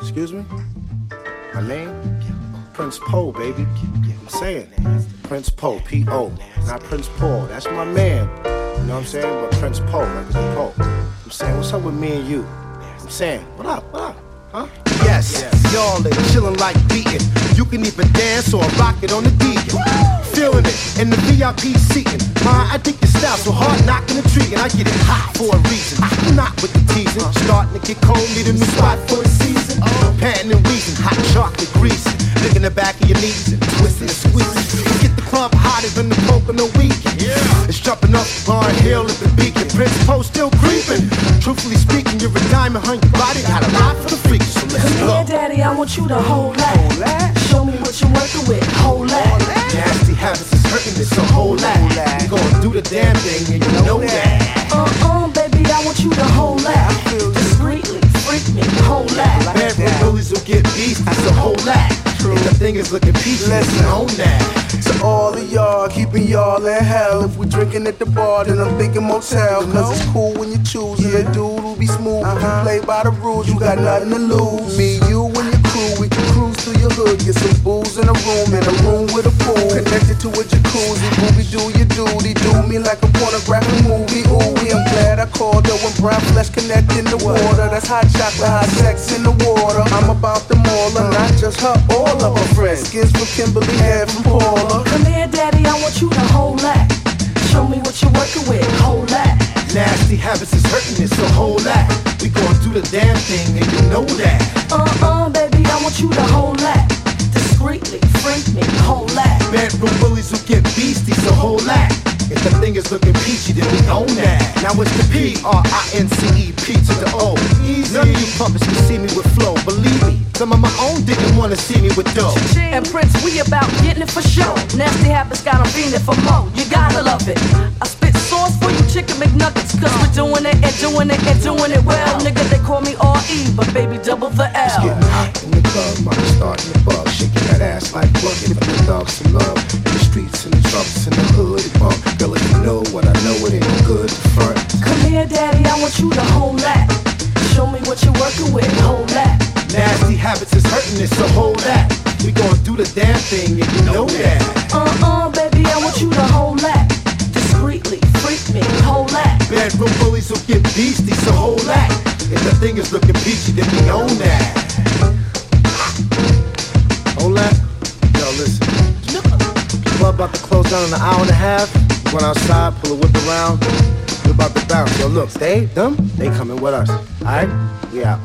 Excuse me? My name? Prince Po, baby. I'm saying Prince Po, P-O. Not Prince Paul. That's my man. You know what I'm saying? But Prince Po, like. I'm saying, what's up with me and you? I'm saying, what up, what up? Huh? Yes, yes. y'all are chillin' like beatin'. You can even dance or rock it on the Deacon. Feeling it in the VIP seating. My, I think your style so hard knocking the tree, and I get it hot for a reason. I'm not with the teasing. Starting to get cold, need a new spot for the season. Panting and wheezing, hot chocolate greasing. Licking the back of your knees and twisting and squeezing. Get the club hotter than the poke on the weekend. Yeah. It's jumping up Bar Hill at the beacon. Prince Po still creeping. Truthfully speaking, you're a diamond? Your body got a lot for the freaks. So let's Come go. here, daddy, I want you to hold that. Show me what you're working bullies will get beasty, so hold that. If the thing is looking peachy, let's own that. To all of y'all, keeping y'all in hell. If we drinking at the bar, then I'm thinking motel. Cause it's cool when you choose, and the dude who be smooth. You uh-huh. play by the rules, you got nothing to lose. Me, you, and your crew, we can cruise through your hood. Get some booze in a room, in a room with a pool. Connected to a when brown flesh connect in the water. That's hot chocolate, hot sex in the water. I'm about them all, and not just her, all of her friends. Skins from Kimberly, hair from Paula. Come here, daddy, I want you to hold that. Show me what you're working with. Hold that. Nasty habits is hurting it, so hold that. We gon' do the damn thing, and you know that. Uh-uh, baby, I want you to hold that. Discreetly, freak me, hold that. Bedroom If the thing is looking peachy, then we own that. Now it's the P R I N C E P to the O. None of you puppets can see me with flow. Believe me, some of my own didn't wanna see me with dough. And Prince, we about getting it for sure. Nasty habits got got 'em feeling for more. You gotta love it. I spit sauce for you chicken McNuggets. Cause we're doing it and doing it and doing it well. Nigga, they call me R.E., but baby, double the It's L. getting hot in the club, mommy starting the bug, shaking that ass like what? Giving the dogs some love in the streets and the trucks in the want you to hold that. Show me what you're working with. Hold that. Nasty habits is hurting it, so hold that. We gon' do the damn thing, and you know that. Uh-uh, baby, I want you to hold that. Discreetly, freak me, hold that. Bedroom bullies will get beasty, so hold that. If the thing is looking peachy, then we own that. Hold that. Yo, listen. Club about to close down in an hour and a half. Going outside, pull a whip around. About to bounce. Yo, look, they, them, they coming with us. Alright? We out.